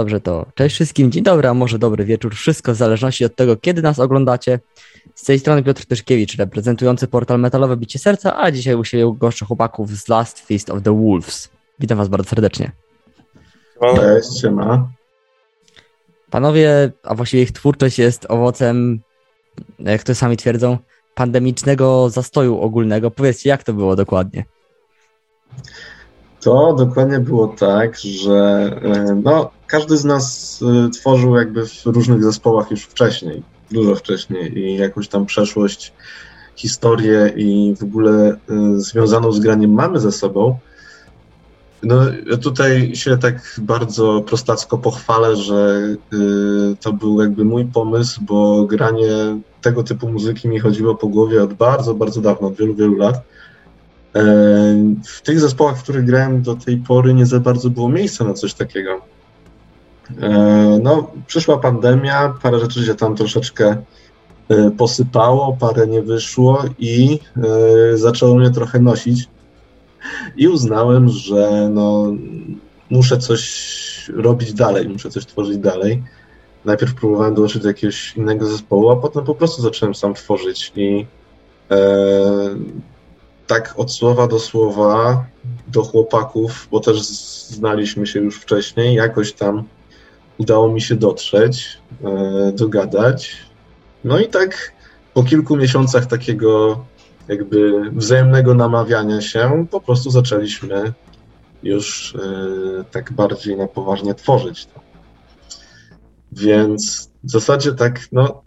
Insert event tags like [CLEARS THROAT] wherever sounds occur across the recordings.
Dobrze to. Cześć wszystkim, dzień dobry, a może dobry wieczór. Wszystko w zależności od tego, kiedy nas oglądacie. Z tej strony Piotr Tyszkiewicz, reprezentujący portal Metalowe Bicie Serca, a dzisiaj u siebie goszczę chłopaków z Last Feast of the Wolves. Witam was bardzo serdecznie. Cześć, siema. Panowie, a właściwie ich twórczość jest owocem, jak to sami twierdzą, pandemicznego zastoju ogólnego. Powiedzcie, jak to było dokładnie? To dokładnie było tak, że e, no, każdy z nas e, tworzył jakby w różnych zespołach już wcześniej, dużo wcześniej i jakąś tam przeszłość, historię i w ogóle e, związaną z graniem mamy ze sobą. No, tutaj się tak bardzo prostacko pochwalę, że to był jakby mój pomysł, bo granie tego typu muzyki mi chodziło po głowie od bardzo, bardzo dawno, od wielu, wielu lat. E, w tych zespołach, w których grałem do tej pory, nie za bardzo było miejsca na coś takiego. E, no, przyszła pandemia, parę rzeczy się tam troszeczkę e, posypało, parę nie wyszło i zaczęło mnie trochę nosić. I uznałem, że no, muszę coś robić dalej, muszę coś tworzyć dalej. Najpierw próbowałem dołączyć do jakiegoś innego zespołu, a potem po prostu zacząłem sam tworzyć i tak od słowa do słowa do chłopaków, bo też znaliśmy się już wcześniej, jakoś tam udało mi się dotrzeć, e, dogadać. No i tak po kilku miesiącach takiego jakby wzajemnego namawiania się, po prostu zaczęliśmy już e, tak bardziej na poważnie tworzyć to. Więc w zasadzie tak, no,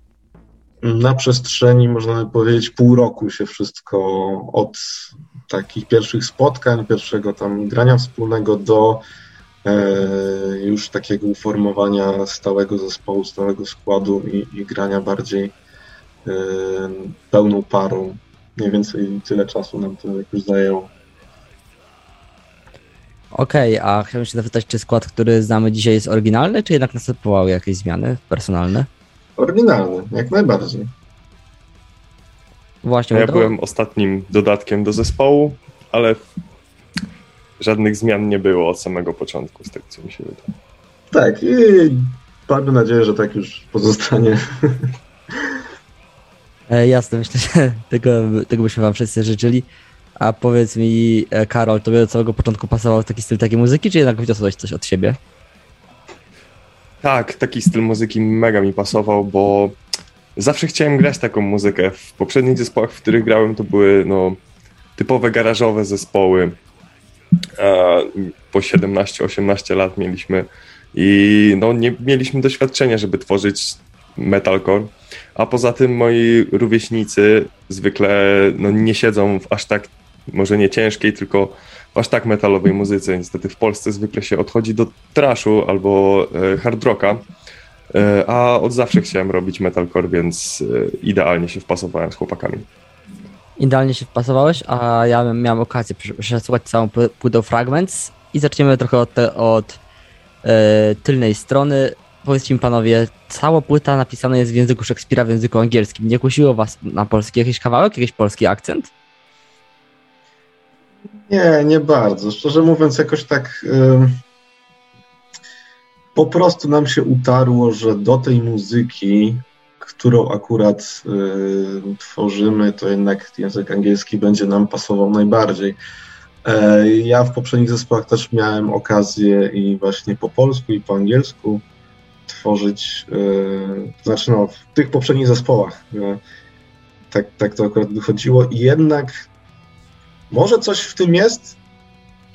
na przestrzeni, można by powiedzieć, pół roku się wszystko od takich pierwszych spotkań, pierwszego tam grania wspólnego do już takiego uformowania stałego zespołu, stałego składu i, i grania bardziej e, pełną parą. Mniej więcej tyle czasu nam to jakoś zajęło. Okej, okay, a chciałbym się zapytać, czy skład, który znamy dzisiaj jest oryginalny, czy jednak następowały jakieś zmiany personalne? Oryginalny, jak najbardziej. Właśnie. Ja byłem ostatnim dodatkiem do zespołu, ale żadnych zmian nie było od samego początku, z tego co mi się wydaje. Tak, i mamy nadzieję, że tak już pozostanie. E, jasne, myślę, że [LAUGHS] tego, tego byśmy wam wszyscy życzyli. A powiedz mi, e, Karol, tobie od samego początku pasował taki styl takiej muzyki, czy jednak wniosłeś coś od siebie? Tak, taki styl muzyki mega mi pasował, bo zawsze chciałem grać taką muzykę. W poprzednich zespołach, w których grałem, to były no, typowe garażowe zespoły. Po 17-18 lat mieliśmy i no, nie mieliśmy doświadczenia, żeby tworzyć metalcore. A poza tym moi rówieśnicy zwykle no, nie siedzą w aż tak, może nie ciężkiej, tylko aż tak metalowej muzyce. Niestety w Polsce zwykle się odchodzi do trashu albo e, hard rocka, e, a od zawsze chciałem robić metalcore, więc e, idealnie się wpasowałem z chłopakami. Idealnie się wpasowałeś, a ja miałem okazję przesłuchać całą płytę Fragments i zaczniemy trochę od, te, od e, tylnej strony. Powiedzcie mi panowie, cała płyta napisana jest w języku Szekspira, w języku angielskim. Nie kusiło was na polski jakiś kawałek, jakiś polski akcent? Nie, nie bardzo. Szczerze mówiąc, jakoś tak po prostu nam się utarło, że do tej muzyki, którą akurat y, tworzymy, to jednak język angielski będzie nam pasował najbardziej. E, ja w poprzednich zespołach też miałem okazję i właśnie po polsku i po angielsku tworzyć, y, znaczy no, w tych poprzednich zespołach. Y, tak, tak to akurat wychodziło i jednak może coś w tym jest,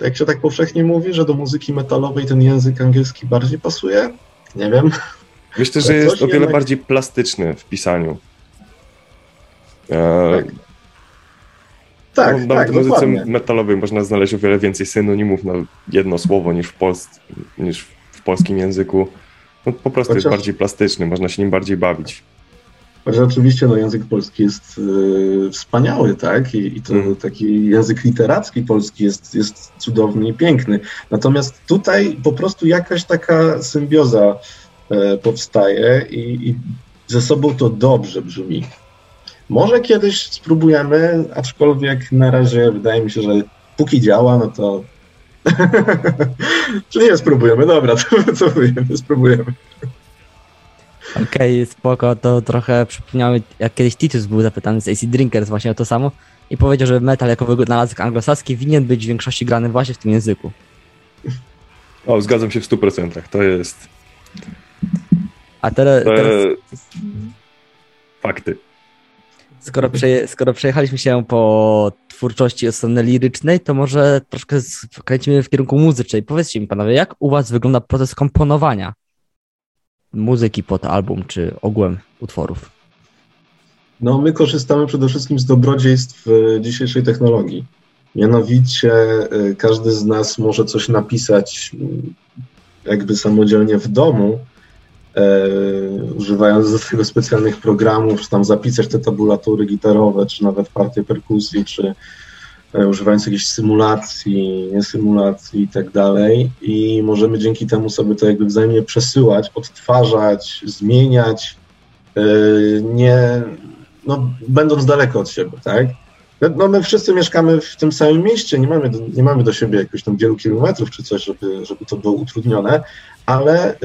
jak się tak powszechnie mówi, że do muzyki metalowej ten język angielski bardziej pasuje? Nie wiem. Myślę, że jest o wiele jednak... bardziej plastyczny w pisaniu. E... Tak. No, nawet tak, w muzyce dokładnie. metalowej można znaleźć o wiele więcej synonimów na jedno słowo niż w, Pols niż w polskim języku. No, po prostu Chociaż... jest bardziej plastyczny, można się nim bardziej bawić. Chociaż oczywiście no, język polski jest y, wspaniały, tak? I, i to mm. taki język literacki polski jest, jest cudowny i piękny. Natomiast tutaj po prostu jakaś taka symbioza powstaje i, i ze sobą to dobrze brzmi. Może kiedyś spróbujemy, aczkolwiek na razie wydaje mi się, że póki działa, no to [LAUGHS] Czyli nie spróbujemy, dobra, to [LAUGHS] wycofujemy, spróbujemy. Okej, okay, spoko, to trochę przypomniało jak kiedyś Titus był zapytany z AC Drinkers właśnie o to samo i powiedział, że metal jako wynalazek anglosaski winien być w większości grany właśnie w tym języku. O, zgadzam się w 100%, to jest... A teraz... teraz... Fakty. Skoro, przeje, skoro przejechaliśmy się po twórczości od strony lirycznej, to może troszkę skręcimy w kierunku muzycznej. Powiedzcie mi panowie, jak u was wygląda proces komponowania muzyki pod album, czy ogółem utworów? No, my korzystamy przede wszystkim z dobrodziejstw e, dzisiejszej technologii. Mianowicie e, każdy z nas może coś napisać jakby samodzielnie w domu, e, używając do tego specjalnych programów, czy tam zapisać te tabulatury gitarowe, czy nawet partie perkusji, czy e, używając jakiejś symulacji, nie symulacji i tak dalej. I możemy dzięki temu sobie to jakby wzajemnie przesyłać, odtwarzać, zmieniać, e, nie, no, będąc daleko od siebie, tak? No my wszyscy mieszkamy w tym samym mieście, nie mamy do, nie mamy do siebie jakoś tam wielu kilometrów czy coś, żeby, żeby to było utrudnione, ale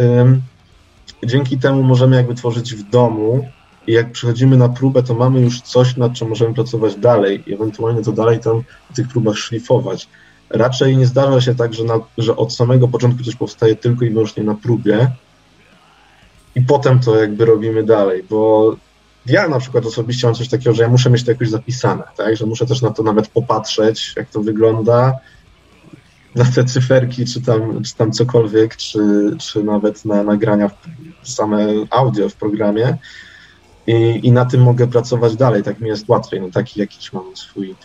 dzięki temu możemy jakby tworzyć w domu i jak przychodzimy na próbę, to mamy już coś, nad czym możemy pracować dalej i ewentualnie to dalej tam w tych próbach szlifować. Raczej nie zdarza się tak, że, na, że od samego początku coś powstaje tylko i wyłącznie na próbie i potem to jakby robimy dalej, bo ja na przykład osobiście mam coś takiego, że ja muszę mieć to jakoś zapisane, tak? że muszę też na to nawet popatrzeć, jak to wygląda, na te cyferki, czy tam, czy tam cokolwiek, czy, czy nawet na nagrania, same audio w programie I, i na tym mogę pracować dalej, tak mi jest łatwiej, no taki jakiś mam swój,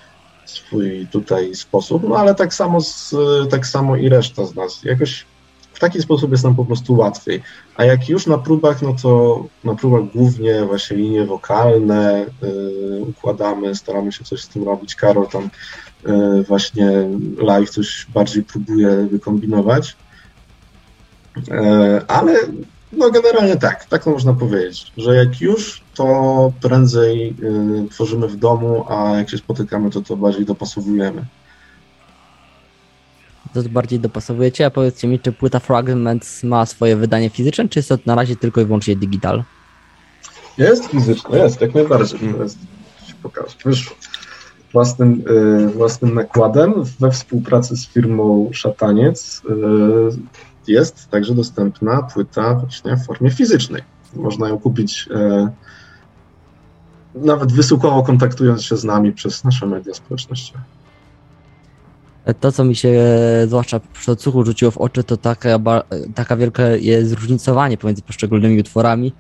swój tutaj sposób, no ale tak samo, z, tak samo i reszta z nas. Jakoś w taki sposób jest nam po prostu łatwiej. A jak już na próbach, no to na próbach głównie właśnie linie wokalne yy, układamy, staramy się coś z tym robić. Karol tam yy, właśnie live coś bardziej próbuje wykombinować. Yy, ale no generalnie tak, tak to można powiedzieć, że jak już, to prędzej y, tworzymy w domu, a jak się spotykamy, to to bardziej dopasowujemy to bardziej dopasowujecie, a powiedzcie mi, czy płyta Fragments ma swoje wydanie fizyczne, czy jest to na razie tylko i wyłącznie digital? Jest fizyczne, jest, jak najbardziej. Hmm. Jest, pokażę. Wyszło własnym, y, własnym nakładem we współpracy z firmą Szataniec y, jest także dostępna płyta właśnie w formie fizycznej. Można ją kupić y, nawet wysyłkowo kontaktując się z nami przez nasze media społecznościowe. To, co mi się zwłaszcza przy odsłuchu rzuciło w oczy, to taka, taka wielkie jest zróżnicowanie pomiędzy poszczególnymi utworami.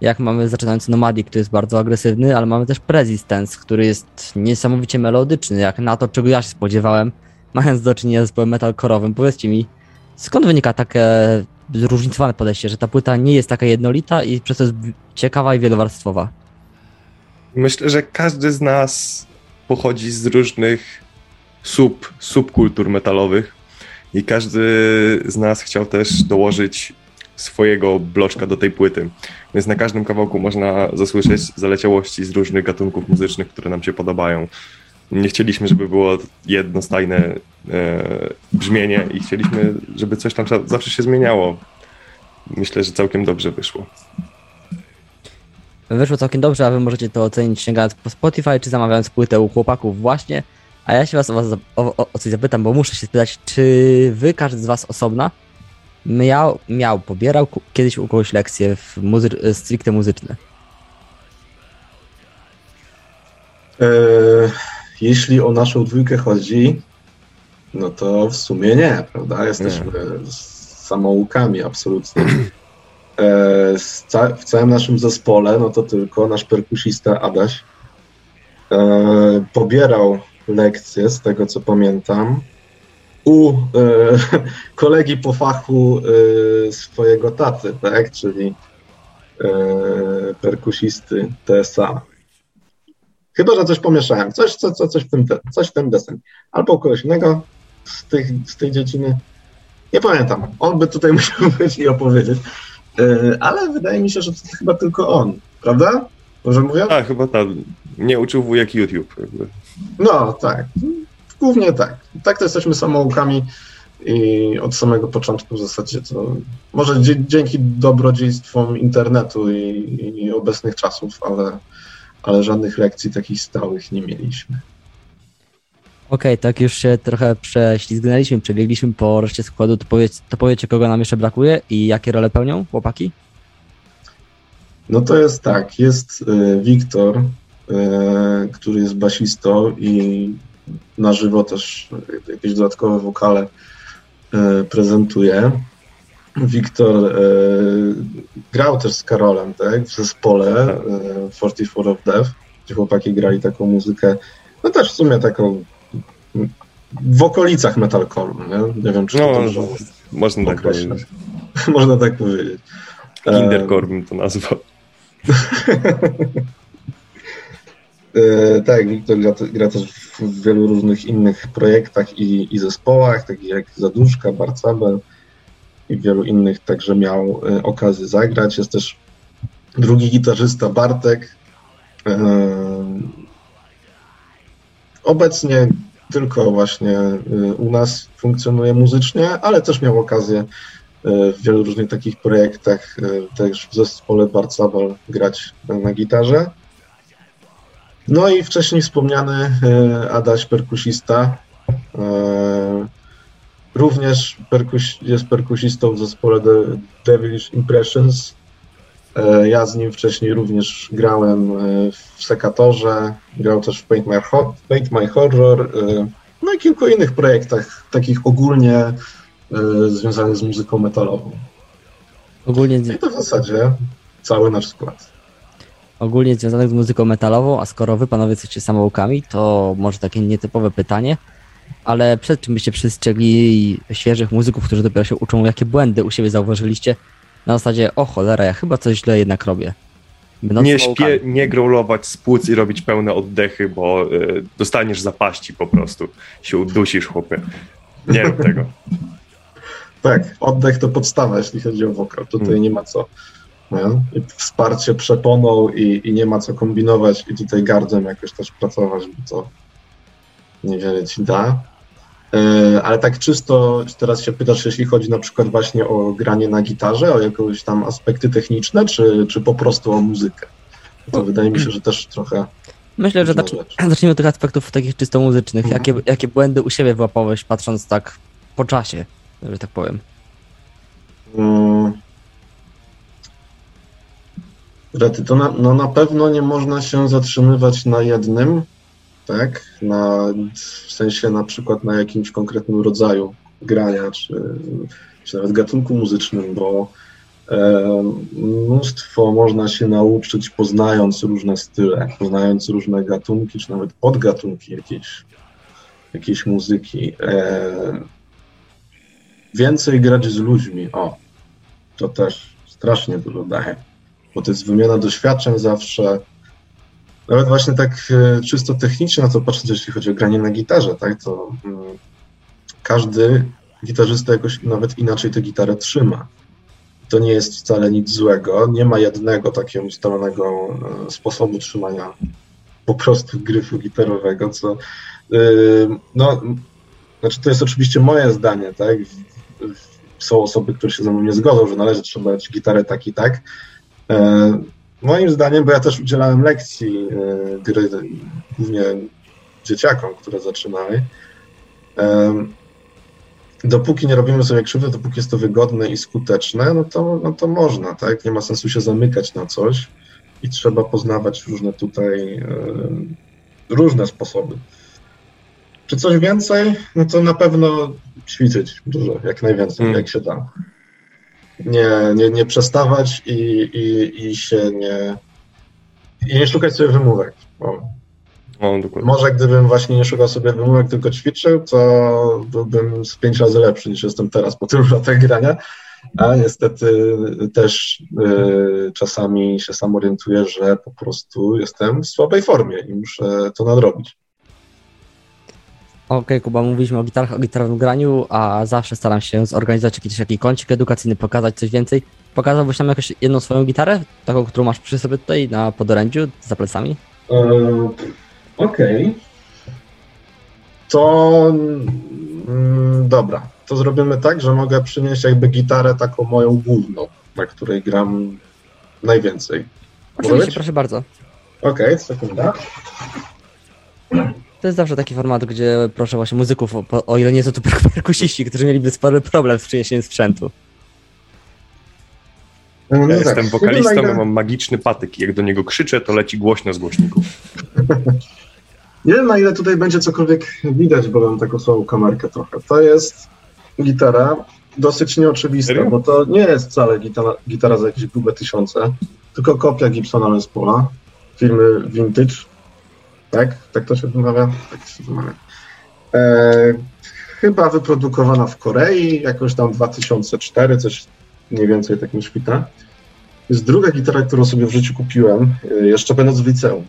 Jak mamy zaczynający Nomadic, który jest bardzo agresywny, ale mamy też Persistence, który jest niesamowicie melodyczny, jak na to, czego ja się spodziewałem, [LAUGHS] mając do czynienia z zespołem metalcore'owym. Powiedzcie mi, skąd wynika takie zróżnicowane podejście, że ta płyta nie jest taka jednolita i przez to jest ciekawa i wielowarstwowa? Myślę, że każdy z nas pochodzi z różnych sub, subkultur metalowych i każdy z nas chciał też dołożyć swojego bloczka do tej płyty. Więc na każdym kawałku można zasłyszeć zaleciałości z różnych gatunków muzycznych, które nam się podobają. Nie chcieliśmy, żeby było jednostajne e, brzmienie i chcieliśmy, żeby coś tam zawsze się zmieniało. Myślę, że całkiem dobrze wyszło. Wyszło całkiem dobrze, a wy możecie to ocenić sięgając po Spotify, czy zamawiając płytę u chłopaków właśnie. A ja się was o, was o, o, o coś zapytam, bo muszę się spytać, czy wy, każdy z was osobna, miał, miał pobierał kiedyś u kogoś lekcje w muzy stricte muzyczne? E, jeśli o naszą dwójkę chodzi, no to w sumie nie, prawda? Jesteśmy nie. samoukami absolutnie. [CLEARS THROAT] E, ca w całym naszym zespole, no to tylko nasz perkusista Adaś e, pobierał lekcje, z tego co pamiętam, u e, [LAUGHS] kolegi po fachu swojego taty, tak, czyli perkusisty TSA. Chyba, że coś pomieszałem, coś, co, co, coś, w tym, coś w tym desen. Albo kogoś innego z, tych, z tej dziedziny. Nie pamiętam. On by tutaj [LAUGHS] musiał być i opowiedzieć. E, ale wydaje mi się, że to chyba tylko on, prawda? Może mówię? Tak, chyba tak. Nie uczył wujek YouTube. Jakby. No, tak. Głównie tak. Tak to jesteśmy samoukami i od samego początku w zasadzie to może dzięki dobrodziejstwom internetu i, i obecnych czasów, ale, ale żadnych lekcji takich stałych nie mieliśmy. Okej, okay, tak już się trochę prześlizgnęliśmy, przebiegliśmy po reszcie składu, to, powiedz, to powiecie, kogo nam jeszcze brakuje i jakie role pełnią chłopaki? No to jest tak, jest y, Wiktor, y, który jest basistą i na żywo też jakieś dodatkowe wokale y, prezentuje. Wiktor grał też z Karolem tak, w zespole 44 of Death, gdzie chłopaki grali taką muzykę, no też w sumie taką w okolicach metalcore'u, nie? Nie wiem, czy no, to dobrze Można tak powiedzieć. [LAUGHS] można tak powiedzieć. Kindercore bym to nazwał. [LAUGHS] e, tak, Wiktor gra, gra, też w wielu różnych innych projektach i, i zespołach, takich jak Zaduszka, Barcabel i wielu innych, także miał e, okazję zagrać. Jest też drugi gitarzysta Bartek. E, obecnie tylko właśnie y, u nas funkcjonuje muzycznie, ale też miał okazję w wielu różnych takich projektach, też w zespole Barcabal grać na gitarze. No i wcześniej wspomniany Adaś, perkusista, również perkus jest perkusistą w zespole The Devilish Impressions. Ja z nim wcześniej również grałem w Sekatorze, grał też w Paint My, Paint My Horror, no i kilku innych projektach, takich ogólnie związanych z muzyką metalową. Ogólnie... I to w zasadzie cały nasz skład. Ogólnie związanych z muzyką metalową, a skoro wy panowie jesteście samoukami, to może takie nietypowe pytanie, ale przed czym byście przestrzegli świeżych muzyków, którzy dopiero się uczą, jakie błędy u siebie zauważyliście na zasadzie, o cholera, ja chyba coś źle jednak robię. Nie śpie, nie growlować z płuc i robić pełne oddechy, bo y, dostaniesz zapaści po prostu. Się udusisz, chłopie. Nie rób [LAUGHS] tego. tak, oddech to podstawa, jeśli chodzi o wokal. Tutaj hmm. nie ma co. Nie? Wsparcie przeponą i, i nie ma co kombinować i tutaj gardem jakoś też pracować, bo to niewiele ci da. E, ale tak czysto teraz się pytasz, jeśli chodzi na przykład właśnie o granie na gitarze, o jakieś tam aspekty techniczne, czy, czy po prostu o muzykę? To wydaje mi się, że też trochę. Myślę, że zacznijmy od tych aspektów takich czysto muzycznych. Mhm. Jakie, jakie błędy u siebie wyłapałeś, patrząc tak po czasie, że tak powiem? Hmm. Rety, to na, no na pewno nie można się zatrzymywać na jednym, tak? Na, w sensie na przykład na jakimś konkretnym rodzaju grania, czy, czy nawet gatunku muzycznym, bo e, mnóstwo można się nauczyć poznając różne style, poznając różne gatunki, czy nawet podgatunki jakiejś, jakiejś muzyki. E, więcej grać z ludźmi, o, to też strasznie dużo daje, bo to jest wymiana doświadczeń zawsze, nawet właśnie tak e, czysto technicznie na to patrząc, jeśli chodzi o granie na gitarze, tak, to mm, każdy gitarzysta jakoś nawet inaczej tę gitarę trzyma. To nie jest wcale nic złego. Nie ma jednego takiego ustalonego e, sposobu trzymania po prostu gryfu gitarowego, co e, no, znaczy to jest oczywiście moje zdanie, tak? Są osoby, które się ze mną nie zgodzą, że należy trzymać gitarę tak i tak. Moim zdaniem, bo ja też udzielałem lekcji e, głównie dzieciakom, które zaczynały, dopóki nie robimy sobie krzywdy, dopóki jest to wygodne i skuteczne, no to, no to można, tak? Nie ma sensu się zamykać na coś i trzeba poznawać różne tutaj, różne sposoby. Czy coś więcej? No to na pewno ćwiczyć dużo, jak najwięcej, hmm. jak się da nie, nie, nie przestawać i, i, i się nie, i nie szukać sobie wymówek. O. O, Może gdybym właśnie nie szukał sobie wymówek, tylko ćwiczył, to byłbym z pięć razy lepszy niż jestem teraz po tylu latach grania. A niestety też y, czasami się sam orientuję, że po prostu jestem w słabej formie i muszę to nadrobić. Okej, okay, Kuba, mówiliśmy o gitarach, o gitarowym graniu, a zawsze staram się zorganizować jakiś taki kącik edukacyjny, pokazać coś więcej. Pokazałbyś nam jakąś jedną swoją gitarę, taką, którą masz przy sobie tutaj na podorędziu, za plecami? E, okej. Okay. To mm, dobra, to zrobimy tak, że mogę przynieść jakby gitarę taką moją główną, na której gram najwięcej. Oczywiście, proszę bardzo. Okej, okay, sekunda. To jest zawsze taki format, gdzie proszę właśnie muzyków, o, o ile nie są to perkusiści, którzy mieliby spory problem z przyniesieniem sprzętu. No, no ja tak. jestem wokalistą, ile... mam magiczny patyk. Jak do niego krzyczę, to leci głośno z głośników. [LAUGHS] nie wiem, na ile tutaj będzie cokolwiek widać, bo mam taką słabą kamerkę trochę. To jest gitara dosyć nieoczywista, Serio? bo to nie jest wcale gitara, gitara za jakieś grube tysiące, tylko kopia Gibsona Les Paula, filmy vintage, tak? Tak to się wymawia? Tak się wymawia. E, chyba wyprodukowana w Korei, jakoś tam 2004, coś mniej więcej tak mi świta. Jest druga gitara, którą sobie w życiu kupiłem, e, jeszcze będąc w liceum.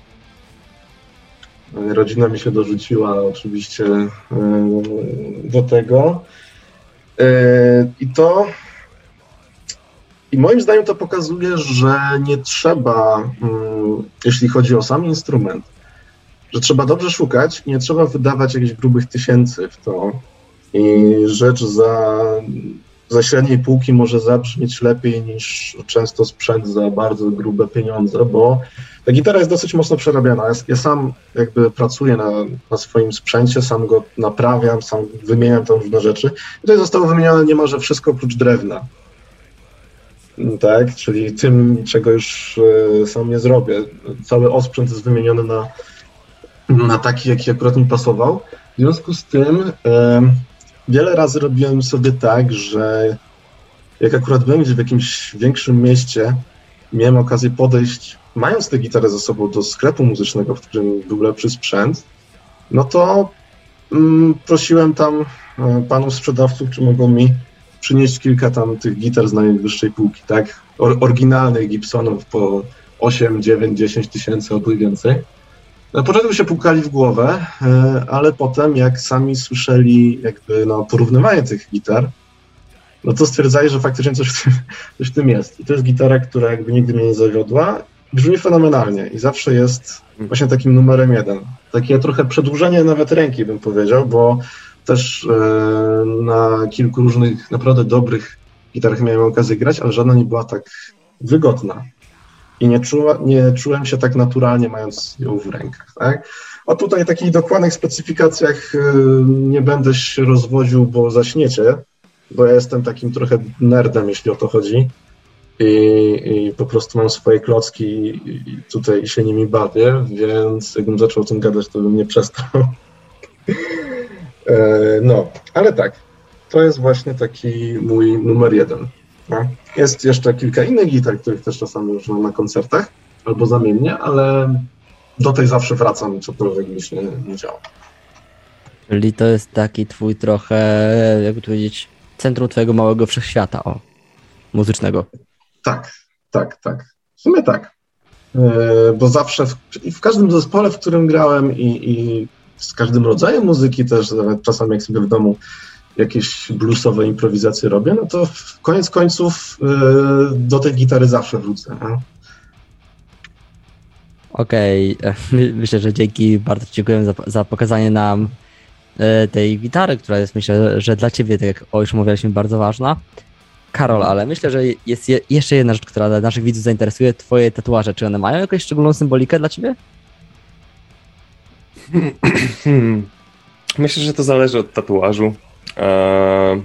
E, rodzina mi się dorzuciła oczywiście e, do tego. I to. I moim zdaniem to pokazuje, że nie trzeba, mm, jeśli chodzi o sam instrument, że trzeba dobrze szukać, nie trzeba wydawać jakichś grubych tysięcy w to. I rzecz za, za średniej półki może zabrzmieć lepiej niż często sprzęt za bardzo grube pieniądze, bo ta gitara jest dosyć mocno przerabiana. Ja, ja sam jakby pracuję na, na, swoim sprzęcie, sam go naprawiam, sam wymieniam tam różne rzeczy. I tutaj zostało wymienione niemalże wszystko oprócz drewna. Tak, czyli tym, czego już e, sam nie zrobię. Cały osprzęt jest wymieniony na na taki, jaki akurat mi pasował. W związku z tym wiele razy robiłem sobie tak, że jak akurat byłem gdzieś w jakimś większym mieście, miałem okazję podejść, mając tę gitarę ze sobą do sklepu muzycznego, w którym był lepszy sprzęt, no to mm, prosiłem tam e, panów sprzedawców, czy mogą mi przynieść kilka tam tych gitar z najwyższej półki, tak? Or oryginalnych Gibsonów po 8, 9, 10 tysięcy albo więcej. Na początku się pukali w głowę, e, ale potem jak sami słyszeli jakby no, porównywanie tych gitar, no to stwierdzali, że faktycznie coś w, tym, [LAUGHS] coś w tym jest. I to jest gitara, która jakby nigdy mnie nie zawiodła. Brzmi fenomenalnie i zawsze jest właśnie takim numerem jeden. Takie trochę przedłużenie nawet ręki bym powiedział, bo też e, na kilku różnych naprawdę dobrych gitarach miałem okazję grać, ale żadna nie była tak wygodna i nie, czuła, nie czułem się tak naturalnie, mając ją w rękach. Tak? A tutaj takich dokładnych specyfikacjach y, nie będę się rozwodził, bo zaśniecie, bo ja jestem takim trochę nerdem, jeśli o to chodzi. I, i po prostu mam swoje klocki i tutaj się nimi bawię, więc jakbym zaczął o tym gadać, to bym nie przestał. [LAUGHS] E, no, ale tak, to jest właśnie taki mój numer jeden. No. Jest jeszcze kilka innych gitar, których też czasami używam na koncertach, albo zamiennie, ale do tej zawsze wracam, cokolwiek mi się nie działo. Czyli to jest taki twój trochę, jakby to powiedzieć, centrum twojego małego wszechświata, o, muzycznego. Tak, tak, tak. W sumie tak. Yy, bo zawsze w, w, każdym zespole, w którym grałem i, i z każdym rodzajem muzyki też, nawet czasami jak sobie w domu jakieś bluesowe improwizacje robię, no to koniec końców yy, do tej gitary zawsze wrócę. Okej, okay. [LAUGHS] myślę, że dzięki bardzo dziękuję za, za pokazanie nam e, tej gitary, która jest myślę, że dla ciebie, tak jak o już mówiliśmy, bardzo ważna. Karol, ale myślę, że jest je, jeszcze jedna rzecz, która naszych widzów zainteresuje, twoje tatuaże. Czy one mają jakąś szczególną symbolikę dla ciebie? Hmm. [CLEARS THROAT] Myślę, że to zależy od tatuażu. Eee,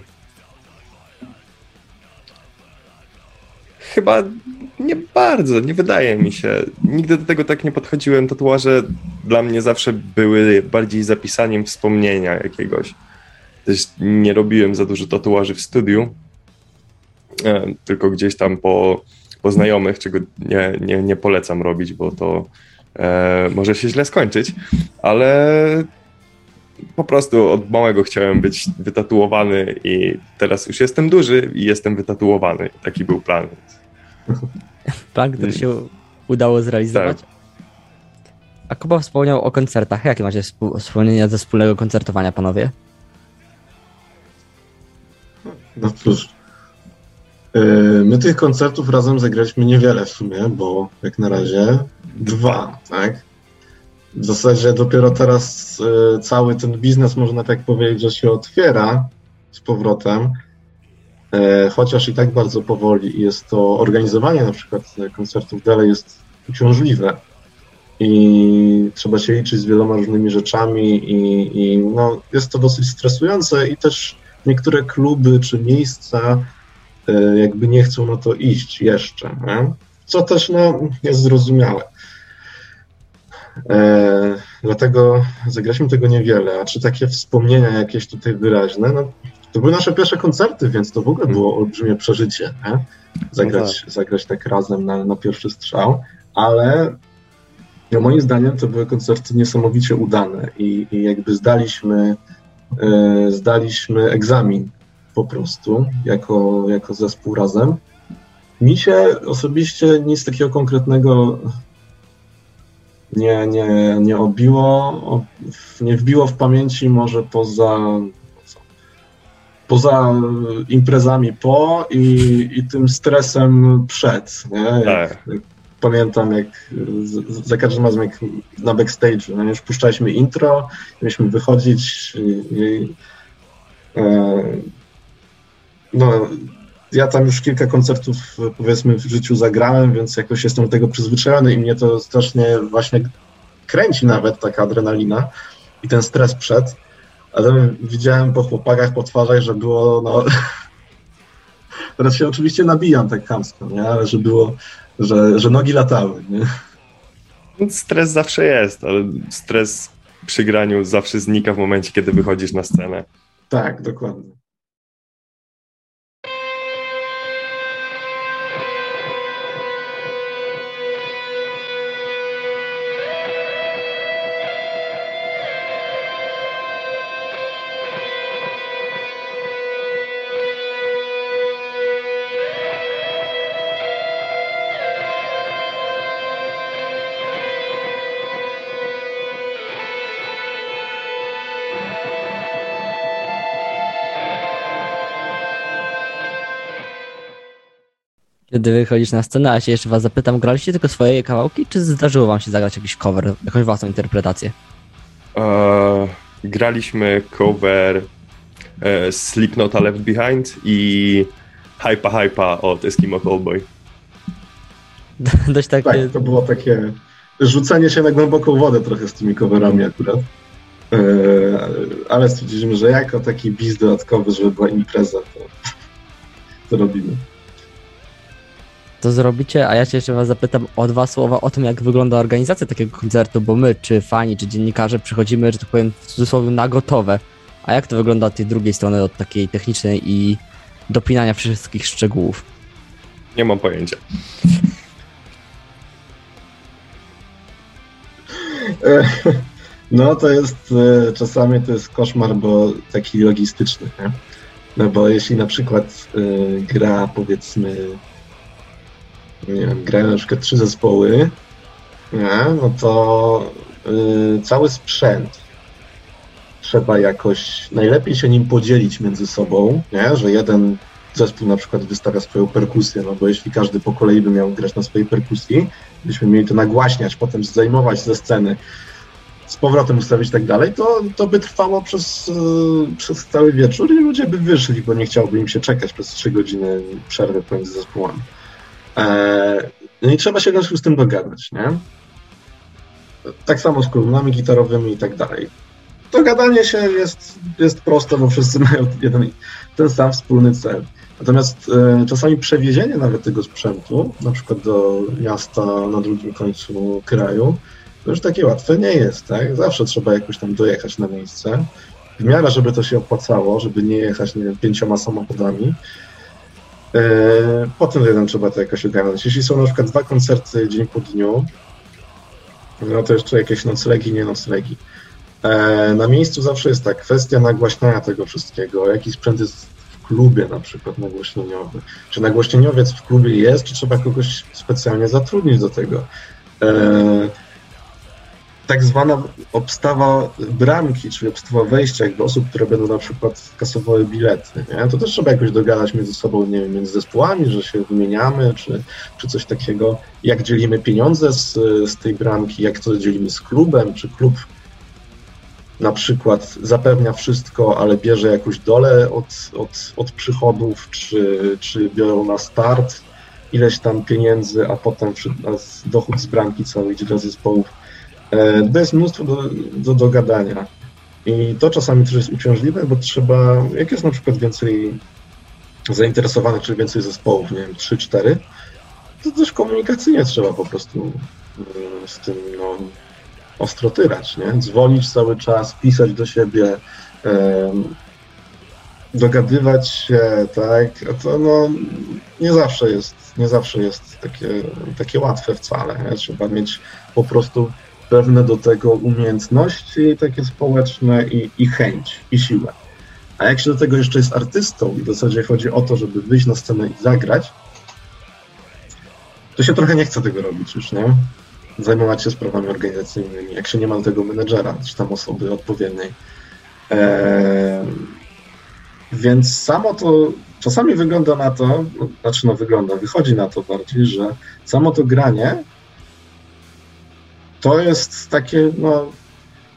chyba nie bardzo, nie wydaje mi się. Nigdy do tego tak nie podchodziłem. Tatuaże dla mnie zawsze były bardziej zapisaniem wspomnienia jakiegoś. Też nie robiłem za dużo tatuaży w studiu, eee, tylko gdzieś tam po, po znajomych, czego nie, nie, nie polecam robić, bo to e, może się źle skończyć, ale po prostu od małego chciałem być wytatuowany i teraz już jestem duży i jestem wytatuowany. Taki był plan. Plan, który się udało zrealizować. Tak. A Kuba wspomniał o koncertach. Jakie macie wspomnienia ze wspólnego koncertowania, panowie? No cóż, e, my tych koncertów razem zagraliśmy niewiele w sumie, bo jak na razie dwa, tak? W zasadzie dopiero teraz y, cały ten biznes, można tak powiedzieć, że się otwiera. z powrotem, e, chociaż i tak bardzo powoli jest to organizowanie na przykład koncertów dalej jest uciążliwe i trzeba się liczyć z wieloma różnymi rzeczami i, i no, jest to dosyć stresujące i też niektóre kluby czy miejsca e, jakby nie chcą na to iść jeszcze, nie? co też no, jest zrozumiałe. E, dlatego zagraliśmy tego niewiele, a czy takie wspomnienia jakieś tutaj wyraźne, no, to były nasze pierwsze koncerty, więc to w ogóle było olbrzymie przeżycie, nie? Zagrać, no tak. zagrać tak razem na, na pierwszy strzał, ale no moim zdaniem to były koncerty niesamowicie udane i, i jakby zdaliśmy, e, zdaliśmy egzamin po prostu jako, jako zespół razem. Mi się osobiście nic takiego konkretnego nie, nie, nie obiło, nie wbiło w pamięci może poza poza imprezami po i, i tym stresem przed. Nie? Tak. Jak, pamiętam, jak za każdym razem jak na backstage, no już puszczaliśmy intro, mieliśmy wychodzić i, i e, no, ja tam już kilka koncertów powiedzmy w życiu zagrałem, więc jakoś jestem do tego przyzwyczajony i mnie to strasznie właśnie kręci nawet taka adrenalina i ten stres przed, ale widziałem po chłopakach, po twarzach, że było no... [LAUGHS] Teraz się oczywiście nabijam tak chamsko, nie? ale że było że, że nogi latały. Nie? No, stres zawsze jest, ale stres przy graniu zawsze znika w momencie, kiedy wychodzisz na scenę. Tak, dokładnie. Kiedy wychodzisz na scenę, a się jeszcze was zapytam, graliście tylko swoje kawałki, czy zdarzyło wam się zagrać jakiś cover, jakąś własną interpretację? Uh, graliśmy cover uh, Slipknota Left Behind i Hypa Hypa od Eskimo Callboy. [LAUGHS] Dość takie... Tak, to było takie rzucenie się na głęboką wodę trochę z tymi coverami akurat. E, ale stwierdziliśmy, że jako taki biz dodatkowy, żeby była impreza, to, to robimy to zrobicie, a ja się jeszcze was zapytam o dwa słowa o tym, jak wygląda organizacja takiego koncertu, bo my, czy fani, czy dziennikarze przychodzimy, że tak powiem, w cudzysłowie na gotowe. A jak to wygląda od tej drugiej strony, od takiej technicznej i dopinania wszystkich szczegółów? Nie mam pojęcia. [LAUGHS] No to jest, e, czasami to jest koszmar, bo taki logistyczny, nie? No bo jeśli na przykład y, gra powiedzmy nie wiem, grają na przykład trzy zespoły, nie? no to yy, cały sprzęt trzeba jakoś najlepiej się nim podzielić między sobą, nie? że jeden zespół na przykład wystawia swoją perkusję, no bo jeśli każdy po kolei by miał grać na swojej perkusji, byśmy mieli to nagłaśniać, potem zajmować ze sceny, z powrotem ustawić i tak dalej, to, to by trwało przez, yy, przez cały wieczór i ludzie by wyszli, bo nie chciałoby im się czekać przez trzy godziny przerwy pomiędzy zespołami. E, no i trzeba się z tym dogadać, nie? Tak samo z kolumnami gitarowymi i tak dalej. Dogadanie się jest, jest proste, bo wszyscy [LAUGHS] mają jeden, ten sam wspólny cel. Natomiast e, czasami przewiezienie nawet tego sprzętu, na przykład do miasta na drugim końcu kraju, to już takie łatwe nie jest, tak? Zawsze trzeba jakoś tam dojechać na miejsce. W miarę, żeby to się opłacało, żeby nie jechać, nie wiem, pięcioma samochodami, potem jeden trzeba to jakoś ogarnąć. Jeśli są na przykład dwa koncerty dzień po dniu, no to jeszcze jakieś noclegi, nie noclegi. E, na miejscu zawsze jest tak, kwestia nagłaśniania tego wszystkiego, jaki sprzęt jest w klubie na przykład nagłośnieniowy. Czy nagłośnieniowiec w klubie jest, czy trzeba kogoś specjalnie zatrudnić do tego. Tak zwana obstawa bramki, czyli obstawa wejścia jakby osób, które będą na przykład kasowały bilety. Nie? To też trzeba jakoś dogadać między sobą, nie wiem, między zespołami, że się wymieniamy, czy, czy coś takiego. Jak dzielimy pieniądze z, z tej bramki, jak to dzielimy z klubem, czy klub na przykład zapewnia wszystko, ale bierze jakąś dolę od, od, od przychodów, czy, czy biorą na start ileś tam pieniędzy, a potem dochód z bramki cały idzie dla zespołów. E, to jest mnóstwo do, do dogadania. I to czasami też jest uciążliwe, bo trzeba, jak jest na przykład więcej zainteresowanych, czy więcej zespołów, nie wiem, 3-4, to też komunikacyjnie trzeba po prostu e, z tym no, ostro tyrać, nie? Dzwonić cały czas, pisać do siebie, dogadywać się, tak? A to no, nie zawsze jest, nie zawsze jest takie, takie łatwe wcale. Nie? Trzeba mieć po prostu pewne do tego umiejętności takie społeczne i, i chęć, i siłę. A jak się do tego jeszcze jest artystą i w zasadzie chodzi o to, żeby wyjść na scenę i zagrać, to się trochę nie chce tego robić już, nie? Zajmować się sprawami organizacyjnymi, jak się nie ma tego menedżera, czy tam osoby odpowiedniej. Eee, więc samo to czasami wygląda na to, znaczy no wygląda, wychodzi na to bardziej, że samo to granie to jest takie, no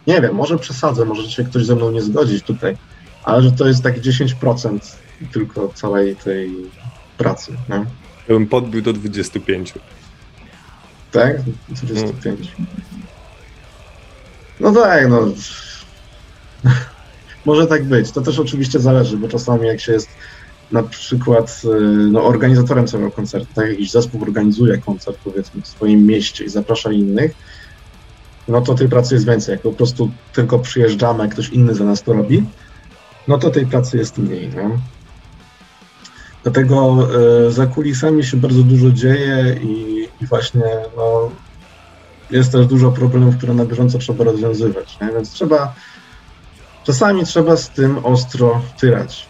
nie wiem, może przesadzę, może się ktoś ze mną nie zgodzić tutaj, ale że to jest tak 10% tylko całej tej pracy. Nie? Ja bym podbił do 25. Tak? 25. No, no tak, no. [LAUGHS] Może tak być. To też oczywiście zależy, bo czasami jak się jest na przykład y, no, organizatorem całego koncertu, tak jakiś zespół organizuje koncert powiedzmy w swoim mieście i zaprasza innych, no to tej pracy jest więcej. Jak po prostu tylko przyjeżdżamy, ktoś inny za nas to robi, no to tej pracy jest mniej. Nie? Dlatego y, za kulisami się bardzo dużo dzieje i, i właśnie no, jest też dużo problemów, które na bieżąco trzeba rozwiązywać. Nie? Więc trzeba czasami trzeba z tym ostro tyrać?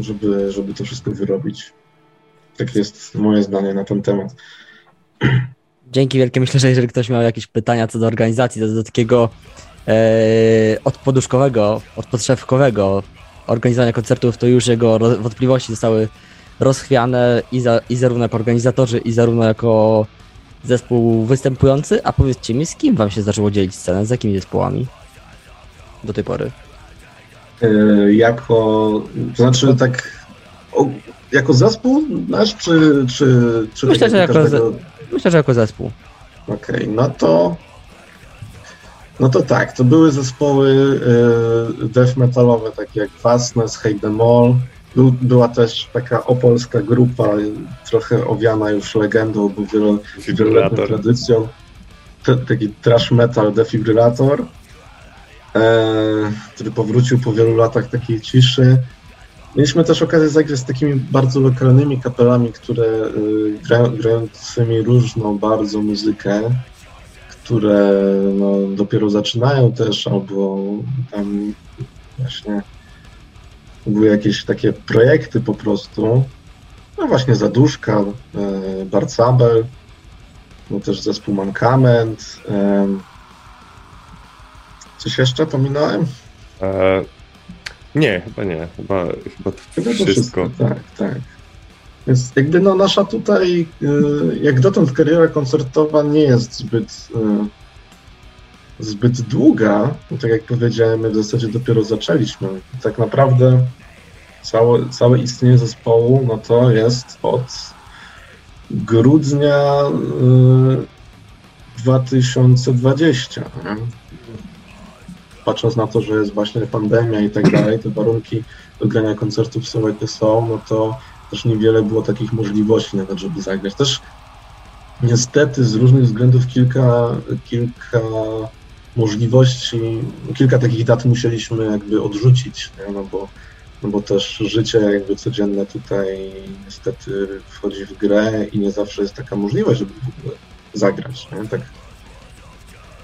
Żeby, żeby to wszystko wyrobić. Tak jest moje zdanie na ten temat. [CLEARS THROAT] Dzięki wielkie. Myślę, że jeżeli ktoś miał jakieś pytania co do organizacji, do, do takiego e, odpoduszkowego, odpodszewkowego organizowania koncertów, to już jego wątpliwości zostały rozchwiane i, za, i zarówno jako organizatorzy, i zarówno jako zespół występujący. A powiedzcie mi, z kim wam się zaczęło dzielić scenę? Z jakimi zespołami do tej pory? E, jako, to znaczy tak, o, jako zespół nasz, czy, czy, czy myślę, że jako, każdego... myślę, że jako zespół. Okej, okay, no to no to tak, to były zespoły y, death metalowe, takie jak Fastness, Hate Them All. Był, była też taka opolska grupa, trochę owiana już legendą, bo wieloletnią tradycją. T taki trash metal Defibrillator E, który powrócił po wielu latach takiej ciszy. Mieliśmy też okazję zagrać z takimi bardzo lokalnymi kapelami, które y, grają, grającymi różną bardzo muzykę, które no, dopiero zaczynają też, albo tam właśnie były jakieś takie projekty po prostu. No właśnie Zaduszka, e, Barcabel, no też zespół Mankament, Coś jeszcze pominąłem? E, nie, chyba nie. Chyba, chyba to chyba wszystko. wszystko. Tak, tak. Więc jakby no nasza tutaj, y, jak dotąd kariera koncertowa nie jest zbyt, y, zbyt długa. Tak jak powiedziałem, my w zasadzie dopiero zaczęliśmy. Tak naprawdę całe, całe istnienie zespołu, no to jest od grudnia 2020. Y, nie? Patrząc na to, że jest właśnie pandemia i tak dalej, te warunki do grania koncertów są jakie są, no to też niewiele było takich możliwości nawet, żeby zagrać. Też niestety z różnych względów kilka, kilka możliwości, kilka takich dat musieliśmy jakby odrzucić, nie? No, bo, no bo też życie jakby codzienne tutaj niestety wchodzi w grę i nie zawsze jest taka możliwość, żeby w ogóle zagrać, nie? tak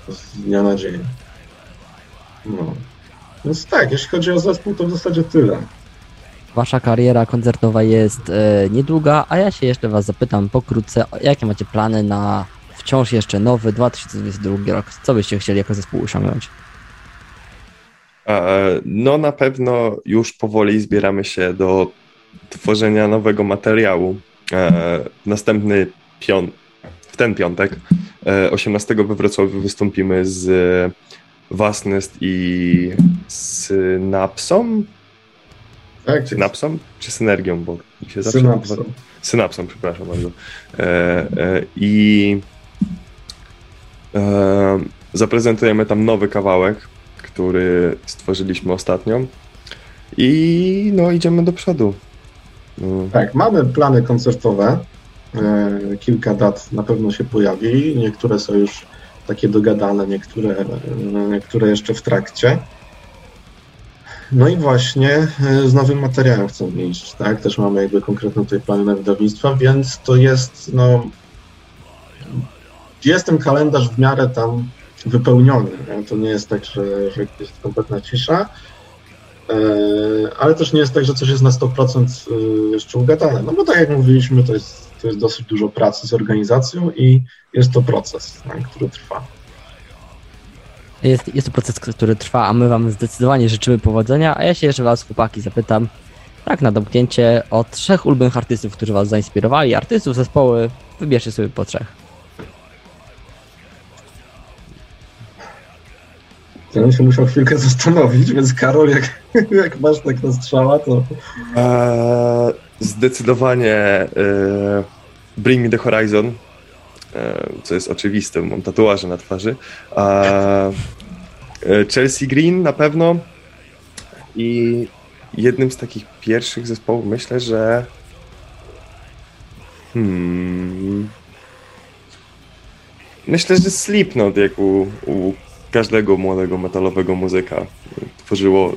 z dnia na dzień. No. Więc tak, jeśli chodzi o zespół, to w zasadzie tyle. Wasza kariera koncertowa jest e, niedługa, a ja się jeszcze Was zapytam pokrótce, jakie macie plany na wciąż jeszcze nowy 2022 rok? Co byście chcieli jako zespół osiągnąć? E, no na pewno już powoli zbieramy się do tworzenia nowego materiału. E, następny piąt, w ten piątek, 18 we Wrocławiu wystąpimy z Vastnest i Synapsom? Tak, Synapsom czy Synergią, bo się zawsze... Synapsom. Synapsom, przepraszam bardzo. E, e, I e, zaprezentujemy tam nowy kawałek, który stworzyliśmy ostatnio. I no, idziemy do przodu. No. Tak, mamy plany koncertowe. E, kilka dat na pewno się pojawi. Niektóre są już takie dogadane, niektóre, niektóre jeszcze w trakcie. No i właśnie e, z nowym materiałem chcemy iść, tak? Też mamy jakby konkretne tutaj plany wydawnictwa, więc to jest, no... Jest ten kalendarz w miarę tam wypełniony. Nie? To nie jest tak, że, że jest kompletna cisza, e, ale też nie jest tak, że coś jest na 100% e, jeszcze ugadane. No bo tak jak mówiliśmy, to jest, to jest dosyć dużo pracy z organizacją i jest to proces, który trwa. Jest, jest to proces, który trwa, a my wam zdecydowanie życzymy powodzenia, a ja się jeszcze was, chłopaki, zapytam, tak na domknięcie, o trzech ulubionych artystów, którzy was zainspirowali, artystów, zespoły, wybierzcie sobie po trzech. Ja bym się musiał chwilkę [LAUGHS] zastanowić, więc Karol, jak, jak masz tak na strzała, to... Eee, zdecydowanie e, Bring Me The Horizon, e, co jest oczywiste, mam tatuaże na twarzy. E, Chelsea Green na pewno i jednym z takich pierwszych zespołów myślę, że hmm, myślę, że Slipknot jak u, u każdego młodego metalowego muzyka tworzyło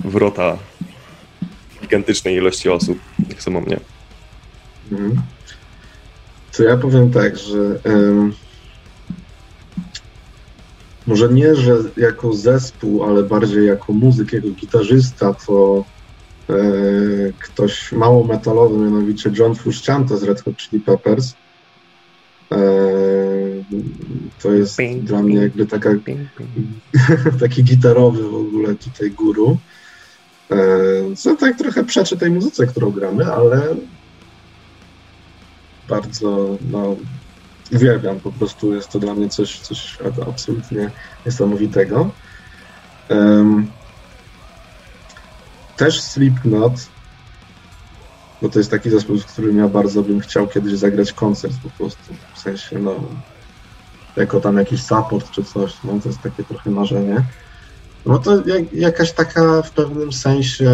wrota gigantycznej ilości osób, jak samo mnie. Mhm. To ja powiem tak, że em, może nie, że jako zespół, ale bardziej jako muzyk, jako gitarzysta, to e, ktoś mało metalowy, mianowicie John Frusciante z Red Hot Chili Peppers. E, to jest Ping, dla mnie jakby taka, Ping, ping. [LAUGHS] taki gitarowy w ogóle tutaj guru. E, co tak trochę przeczy tej muzyce, którą gramy, ale bardzo no, uwielbiam, po prostu jest to dla mnie coś, coś absolutnie niesamowitego. Em, też Slipknot, bo to jest taki zespół, z którym ja bardzo bym chciał kiedyś zagrać koncert po prostu, w sensie no, jako tam jakiś support czy coś, no to jest takie trochę marzenie. No to jak, jakaś taka w pewnym sensie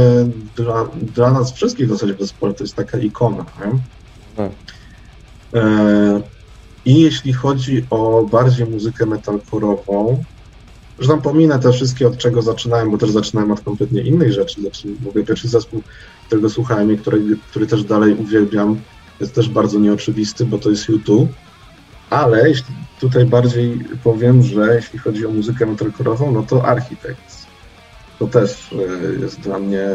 dla, dla nas wszystkich w zasadzie w zespole to jest taka ikona? Tak. E, I jeśli chodzi o bardziej muzykę metalcore'ową, że tam pominę te wszystkie, od czego zaczynałem, bo też zaczynałem od kompletnie innych rzeczy. Znaczy, mówię, pierwszy zespół, którego słuchałem i który, który też dalej uwielbiam, jest też bardzo nieoczywisty, bo to jest YouTube. Ale jeśli tutaj bardziej powiem, że jeśli chodzi o muzykę metalcore'ową, no to Architects. To też e, jest dla mnie,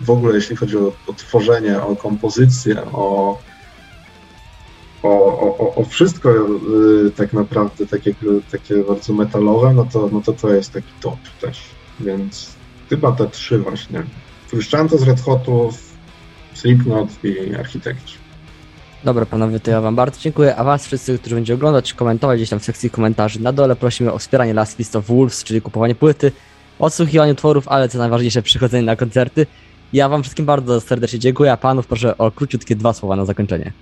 w ogóle jeśli chodzi o, o tworzenie, o kompozycję, o, o, o, o wszystko y, tak naprawdę takie, takie bardzo metalowe, no to, no to to jest taki top też. Więc chyba te trzy właśnie. Frusciante z Red Hotów, Slipknot i Architekci. Dobra, panowie, to ja wam bardzo dziękuję, a was wszyscy, którzy będziecie oglądać, komentować gdzieś tam w sekcji komentarzy na dole, prosimy o wspieranie Last of Wolves, czyli kupowanie płyty, odsłuchiwanie utworów, ale co najważniejsze, przychodzenie na koncerty. Ja wam wszystkim bardzo serdecznie dziękuję, a panów proszę o króciutkie dwa słowa na zakończenie.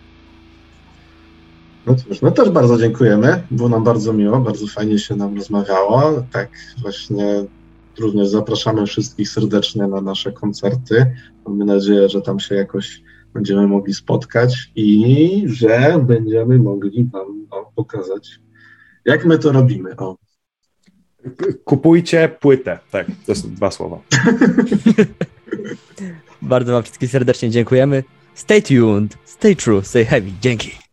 No cóż, no też bardzo dziękujemy. Było nam bardzo miło, bardzo fajnie się nam rozmawiało. Tak właśnie również zapraszamy wszystkich serdecznie na nasze koncerty. Mamy nadzieję, że tam się jakoś będziemy mogli spotkać i że będziemy mogli Wam no, pokazać, jak my to robimy. O. Kupujcie płytę. Tak, to są dwa słowa. [LAUGHS] Bardzo wam wszystkim serdecznie dziękujemy. Stay tuned, stay true, stay heavy. Dzięki.